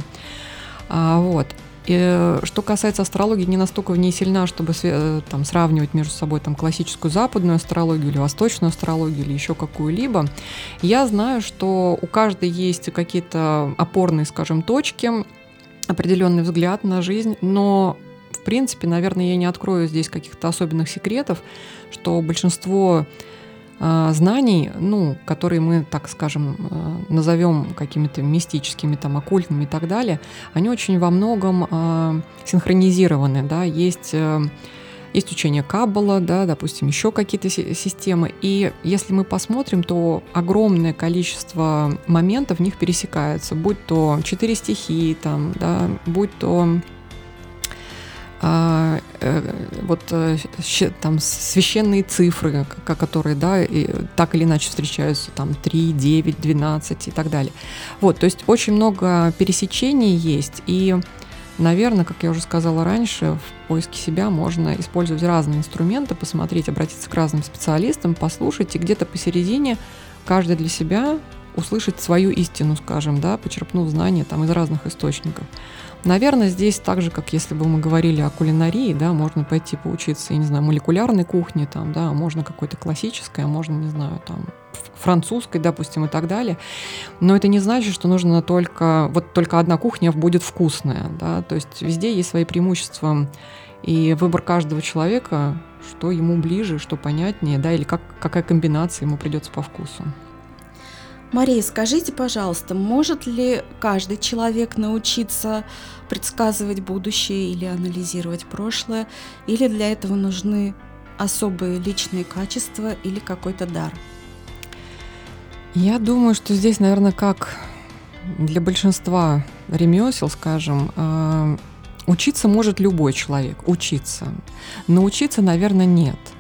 А, вот. И что касается астрологии, не настолько в ней сильна, чтобы э, там, сравнивать между собой там, классическую западную астрологию или восточную астрологию или еще какую-либо. Я знаю, что у каждой есть какие-то опорные, скажем, точки, определенный взгляд на жизнь, но принципе, наверное, я не открою здесь каких-то особенных секретов, что большинство э, знаний, ну, которые мы, так скажем, э, назовем какими-то мистическими, там, оккультными и так далее, они очень во многом э, синхронизированы, да, есть э, есть учение Каббала, да, допустим, еще какие-то системы. И если мы посмотрим, то огромное количество моментов в них пересекается, будь то четыре стихии, там, да, будь то а, э, вот э, там священные цифры, которые, да, и так или иначе встречаются, там 3, 9, 12 и так далее. Вот, то есть очень много пересечений есть, и, наверное, как я уже сказала раньше, в поиске себя можно использовать разные инструменты, посмотреть, обратиться к разным специалистам, послушать, и где-то посередине каждый для себя услышать свою истину, скажем, да, почерпнув знания там из разных источников. Наверное, здесь так же, как если бы мы говорили о кулинарии, да, можно пойти поучиться, я не знаю, молекулярной кухне, там, да, можно какой-то классической, а можно, не знаю, там, французской, допустим, и так далее. Но это не значит, что нужно только, вот только одна кухня будет вкусная, да, то есть везде есть свои преимущества, и выбор каждого человека, что ему ближе, что понятнее, да, или как, какая комбинация ему придется по вкусу. Мария, скажите, пожалуйста, может ли каждый человек научиться предсказывать будущее или анализировать прошлое, или для этого нужны особые личные качества или какой-то дар? Я думаю, что здесь, наверное, как для большинства ремесел, скажем, э, учиться может любой человек, учиться. Научиться, наверное, нет –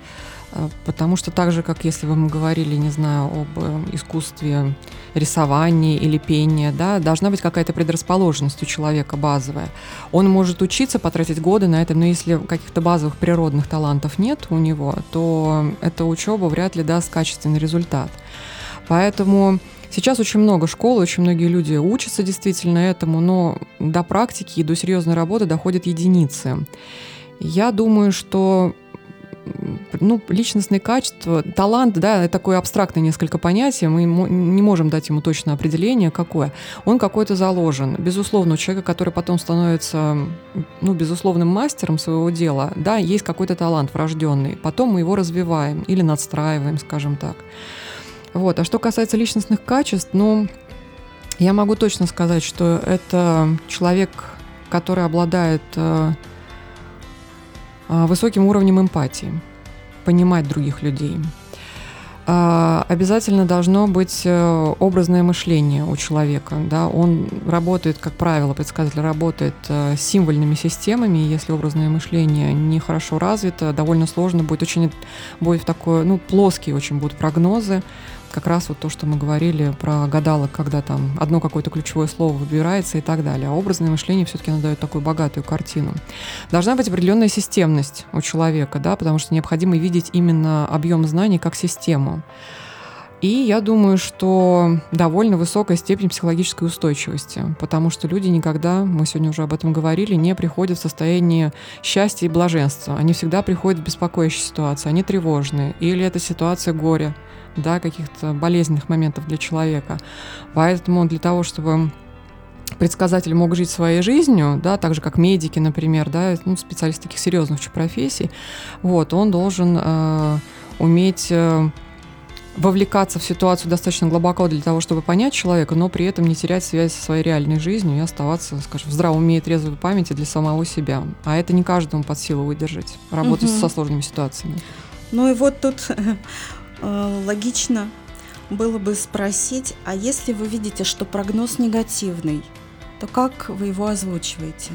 потому что так же, как если бы мы говорили, не знаю, об э, искусстве рисования или пения, да, должна быть какая-то предрасположенность у человека базовая. Он может учиться, потратить годы на это, но если каких-то базовых природных талантов нет у него, то эта учеба вряд ли даст качественный результат. Поэтому Сейчас очень много школ, очень многие люди учатся действительно этому, но до практики и до серьезной работы доходят единицы. Я думаю, что ну, личностные качества, талант, да, это такое абстрактное несколько понятие, мы не можем дать ему точное определение, какое. Он какой-то заложен. Безусловно, у человека, который потом становится, ну, безусловным мастером своего дела, да, есть какой-то талант врожденный. Потом мы его развиваем или надстраиваем, скажем так. Вот. А что касается личностных качеств, ну, я могу точно сказать, что это человек, который обладает э, высоким уровнем эмпатии, понимать других людей. А, обязательно должно быть э, образное мышление у человека. Да? Он работает, как правило, предсказатель работает э, с символьными системами. Если образное мышление не хорошо развито, довольно сложно будет, очень будет такое, ну, плоские очень будут прогнозы, как раз вот то, что мы говорили про гадалок, когда там одно какое-то ключевое слово выбирается и так далее. А образное мышление все-таки надает такую богатую картину. Должна быть определенная системность у человека, да, потому что необходимо видеть именно объем знаний как систему. И я думаю, что довольно высокая степень психологической устойчивости, потому что люди никогда, мы сегодня уже об этом говорили, не приходят в состояние счастья и блаженства. Они всегда приходят в беспокоящие ситуации, они тревожные. Или это ситуация горя, да, каких-то болезненных моментов для человека. Поэтому для того, чтобы предсказатель мог жить своей жизнью, да, так же как медики, например, да, ну, специалисты таких серьезных профессий, вот, он должен э, уметь э, вовлекаться в ситуацию достаточно глубоко для того, чтобы понять человека, но при этом не терять связь со своей реальной жизнью и оставаться, скажем, в здравом уме и трезвой памяти для самого себя. А это не каждому под силу выдержать, работать угу. со сложными ситуациями. Ну и вот тут э, логично было бы спросить, а если вы видите, что прогноз негативный, то как вы его озвучиваете?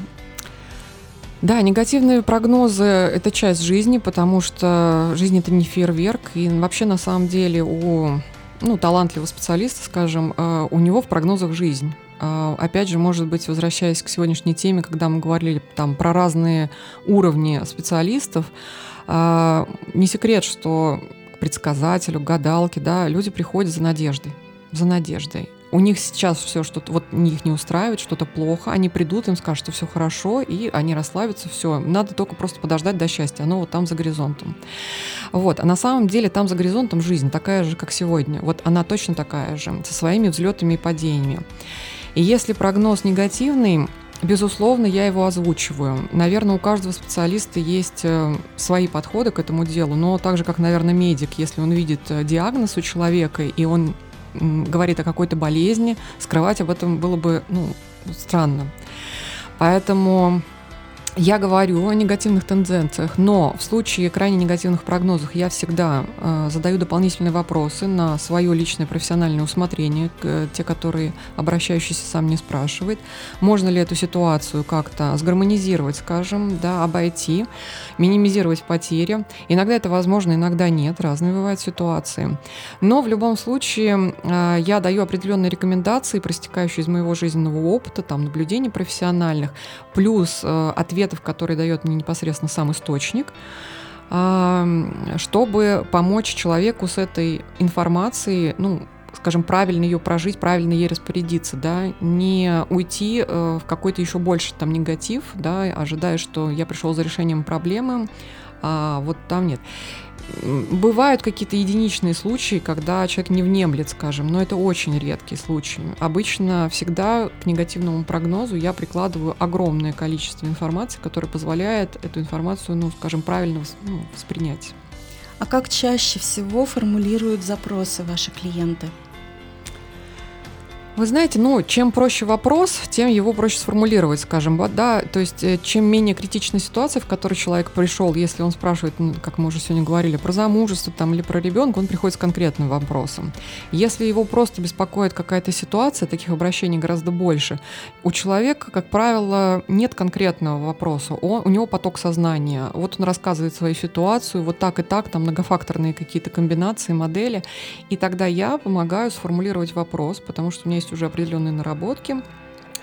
Да, негативные прогнозы – это часть жизни, потому что жизнь – это не фейерверк. И вообще, на самом деле, у ну, талантливого специалиста, скажем, э, у него в прогнозах жизнь. Э, опять же, может быть, возвращаясь к сегодняшней теме, когда мы говорили там, про разные уровни специалистов, э, не секрет, что к предсказателю, к гадалке, да, люди приходят за надеждой. За надеждой у них сейчас все что-то, вот их не устраивает, что-то плохо, они придут, им скажут, что все хорошо, и они расслабятся, все. Надо только просто подождать до счастья, оно вот там за горизонтом. Вот. А на самом деле там за горизонтом жизнь такая же, как сегодня. Вот она точно такая же, со своими взлетами и падениями. И если прогноз негативный, Безусловно, я его озвучиваю. Наверное, у каждого специалиста есть э, свои подходы к этому делу, но так же, как, наверное, медик, если он видит э, диагноз у человека, и он говорит о какой-то болезни, скрывать об этом было бы ну, странно. Поэтому я говорю о негативных тенденциях, но в случае крайне негативных прогнозов я всегда э, задаю дополнительные вопросы на свое личное профессиональное усмотрение, э, те, которые обращающийся сам не спрашивает. Можно ли эту ситуацию как-то сгармонизировать, скажем, да, обойти, минимизировать потери. Иногда это возможно, иногда нет, разные бывают ситуации. Но в любом случае э, я даю определенные рекомендации, проистекающие из моего жизненного опыта, там, наблюдений профессиональных, плюс э, ответ ответов, которые дает мне непосредственно сам источник, чтобы помочь человеку с этой информацией, ну, скажем, правильно ее прожить, правильно ей распорядиться, да, не уйти э, в какой-то еще больше там негатив, да, ожидая, что я пришел за решением проблемы, а вот там нет. Бывают какие-то единичные случаи, когда человек не внемлет, скажем, но это очень редкий случай. Обычно всегда к негативному прогнозу я прикладываю огромное количество информации, которое позволяет эту информацию, ну, скажем, правильно ну, воспринять. А как чаще всего формулируют запросы ваши клиенты? Вы знаете, ну, чем проще вопрос, тем его проще сформулировать, скажем, да, то есть э, чем менее критичная ситуация, в которой человек пришел, если он спрашивает, ну, как мы уже сегодня говорили, про замужество там или про ребенка, он приходит с конкретным вопросом. Если его просто беспокоит какая-то ситуация, таких обращений гораздо больше, у человека, как правило, нет конкретного вопроса, он, у него поток сознания, вот он рассказывает свою ситуацию, вот так и так, там многофакторные какие-то комбинации, модели, и тогда я помогаю сформулировать вопрос, потому что у меня есть уже определенные наработки,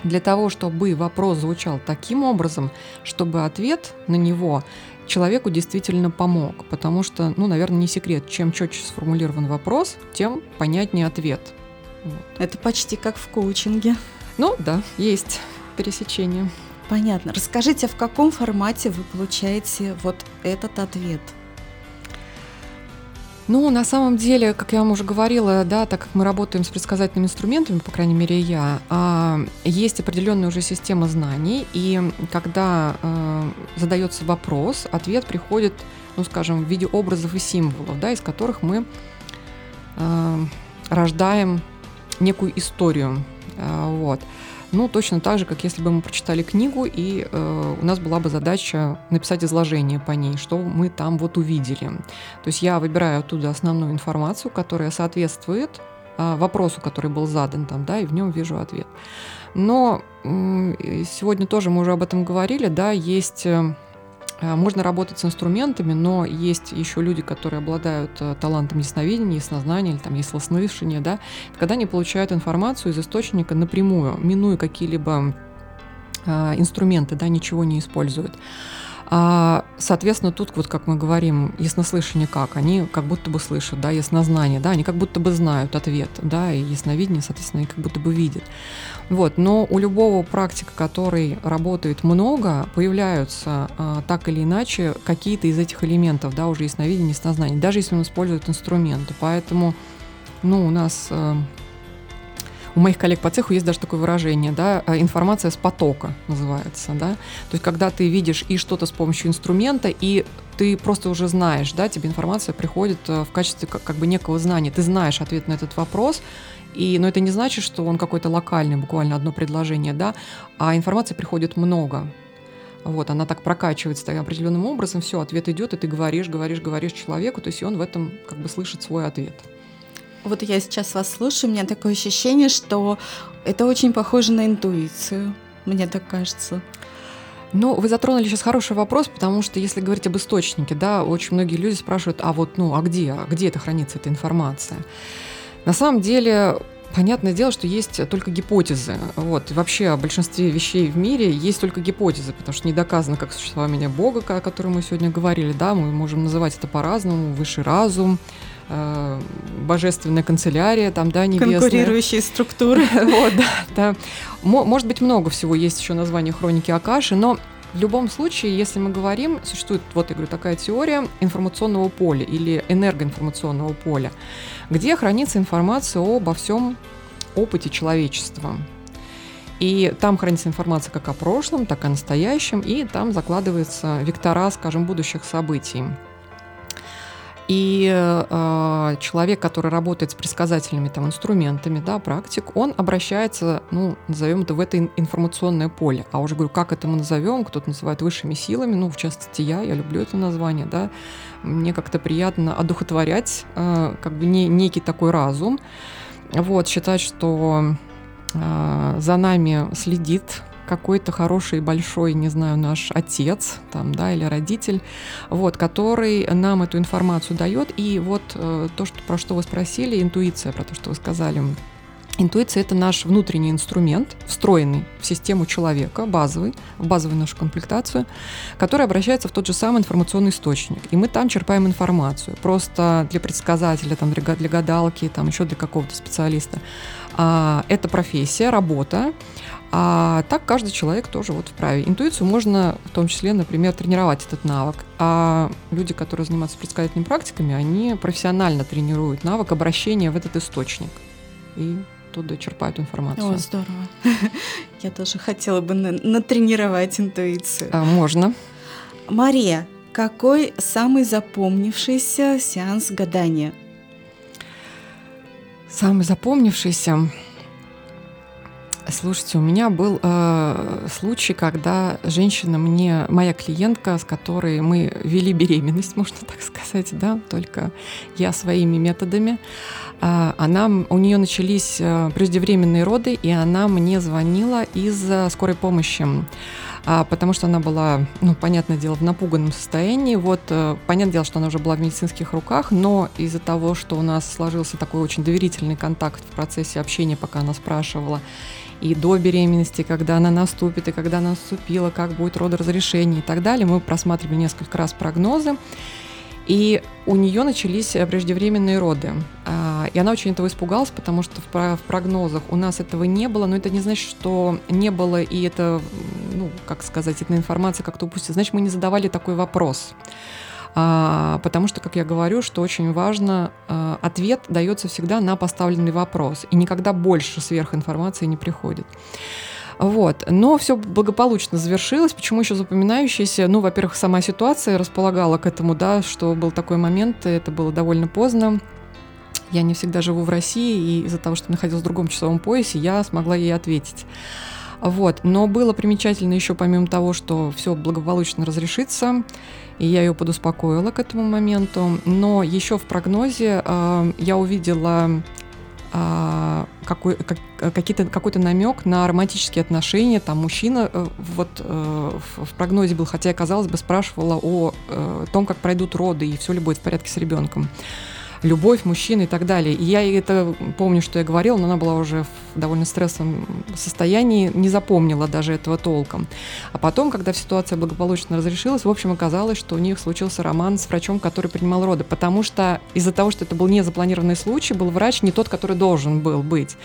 для того, чтобы вопрос звучал таким образом, чтобы ответ на него человеку действительно помог. Потому что, ну, наверное, не секрет, чем четче сформулирован вопрос, тем понятнее ответ. Вот. Это почти как в коучинге. Ну да, есть пересечение. Понятно. Расскажите, в каком формате вы получаете вот этот ответ? Ну, на самом деле, как я вам уже говорила, да, так как мы работаем с предсказательными инструментами, по крайней мере я, а, есть определенная уже система знаний, и когда а, задается вопрос, ответ приходит, ну, скажем, в виде образов и символов, да, из которых мы а, рождаем некую историю. Вот. Ну, точно так же, как если бы мы прочитали книгу, и э, у нас была бы задача написать изложение по ней, что мы там вот увидели. То есть я выбираю оттуда основную информацию, которая соответствует э, вопросу, который был задан там, да, и в нем вижу ответ. Но э, сегодня тоже мы уже об этом говорили, да, есть... Э, можно работать с инструментами, но есть еще люди, которые обладают э, талантом ясновидения, яснознания или там яслослышания, да, когда они получают информацию из источника напрямую, минуя какие-либо э, инструменты, да, ничего не используют. А, соответственно, тут, вот как мы говорим, яснослышание как? Они как будто бы слышат, да, яснознание, да, они как будто бы знают ответ, да, и ясновидение, соответственно, они как будто бы видят. Вот, но у любого практика, который работает много, появляются а, так или иначе какие-то из этих элементов, да, уже ясновидение, яснознание, даже если он использует инструменты. Поэтому, ну, у нас а, у моих коллег по цеху есть даже такое выражение, да, э, информация с потока называется, да. То есть когда ты видишь и что-то с помощью инструмента, и ты просто уже знаешь, да, тебе информация приходит э, в качестве как, как бы некого знания. Ты знаешь ответ на этот вопрос, и, но это не значит, что он какой-то локальный, буквально одно предложение, да, а информации приходит много. Вот, она так прокачивается так, определенным образом, все, ответ идет, и ты говоришь, говоришь, говоришь человеку, то есть он в этом как бы слышит свой ответ. Вот я сейчас вас слушаю, у меня такое ощущение, что это очень похоже на интуицию, мне так кажется. Ну, вы затронули сейчас хороший вопрос, потому что если говорить об источнике, да, очень многие люди спрашивают, а вот, ну, а где, а где это хранится, эта информация? На самом деле, Понятное дело, что есть только гипотезы. Вот. И вообще о большинстве вещей в мире есть только гипотезы, потому что не доказано, как существование Бога, о котором мы сегодня говорили. Да? Мы можем называть это по-разному. Высший разум, Э, божественная канцелярия, там, да, небесная. Конкурирующие структуры. вот, да, да. Может быть, много всего есть еще название хроники Акаши, но в любом случае, если мы говорим, существует, вот я говорю, такая теория информационного поля или энергоинформационного поля, где хранится информация обо всем опыте человечества. И там хранится информация как о прошлом, так и о настоящем, и там закладывается вектора, скажем, будущих событий. И э, человек, который работает с предсказательными там, инструментами, да, практик, он обращается, ну, назовем это в это информационное поле. А уже говорю, как это мы назовем, кто-то называет высшими силами, ну, в частности, я, я люблю это название, да, мне как-то приятно одухотворять э, как бы не, некий такой разум, вот, считать, что э, за нами следит какой-то хороший, большой, не знаю, наш отец там, да, или родитель, вот, который нам эту информацию дает. И вот э, то, что, про что вы спросили, интуиция, про то, что вы сказали, Интуиция – это наш внутренний инструмент, встроенный в систему человека, базовый, в базовую нашу комплектацию, который обращается в тот же самый информационный источник. И мы там черпаем информацию. Просто для предсказателя, там, для гадалки, там, еще для какого-то специалиста. А, это профессия, работа. А так каждый человек тоже вот вправе. Интуицию можно в том числе, например, тренировать этот навык. А люди, которые занимаются предсказательными практиками, они профессионально тренируют навык обращения в этот источник. И оттуда черпают информацию. О, здорово. Я тоже хотела бы натренировать интуицию. А, можно. Мария, какой самый запомнившийся сеанс гадания? Самый запомнившийся Слушайте, у меня был э, случай, когда женщина мне, моя клиентка, с которой мы вели беременность, можно так сказать, да, только я своими методами, э, она, у нее начались э, преждевременные роды, и она мне звонила из скорой помощи а, потому что она была, ну, понятное дело, в напуганном состоянии. Вот, э, понятное дело, что она уже была в медицинских руках, но из-за того, что у нас сложился такой очень доверительный контакт в процессе общения, пока она спрашивала, и до беременности, когда она наступит, и когда она наступила, как будет родоразрешение и так далее. Мы просматривали несколько раз прогнозы. И у нее начались преждевременные роды. А, и она очень этого испугалась, потому что в прогнозах у нас этого не было, но это не значит, что не было, и это, ну, как сказать, эта информация как-то упустила. Значит, мы не задавали такой вопрос. А, потому что, как я говорю, что очень важно, а, ответ дается всегда на поставленный вопрос, и никогда больше сверхинформации не приходит. Вот. Но все благополучно завершилось. Почему еще запоминающееся? Ну, во-первых, сама ситуация располагала к этому, да, что был такой момент, это было довольно поздно. Я не всегда живу в России, и из-за того, что находилась в другом часовом поясе, я смогла ей ответить. Вот. Но было примечательно еще помимо того, что все благополучно разрешится, и я ее подуспокоила к этому моменту. Но еще в прогнозе э, я увидела а, какой, как, какие-то, какой-то намек на романтические отношения. Там мужчина э, вот э, в прогнозе был, хотя я, казалось бы, спрашивала о э, том, как пройдут роды и все ли будет в порядке с ребенком любовь мужчины и так далее. И я это помню, что я говорила, но она была уже в довольно стрессовом состоянии, не запомнила даже этого толком. А потом, когда ситуация благополучно разрешилась, в общем, оказалось, что у них случился роман с врачом, который принимал роды, потому что из-за того, что это был не запланированный случай, был врач не тот, который должен был быть.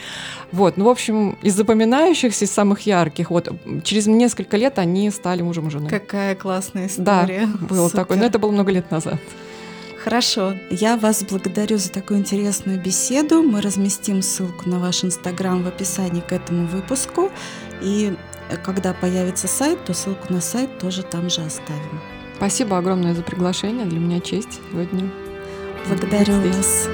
Вот, ну, в общем, из запоминающихся, из самых ярких, вот, через несколько лет они стали мужем и женой. Какая классная история. Да, было Супер. такое, но это было много лет назад. Хорошо. Я вас благодарю за такую интересную беседу. Мы разместим ссылку на ваш инстаграм в описании к этому выпуску. И э, когда появится сайт, то ссылку на сайт тоже там же оставим. Спасибо огромное за приглашение. Для меня честь сегодня. Благодарю вас.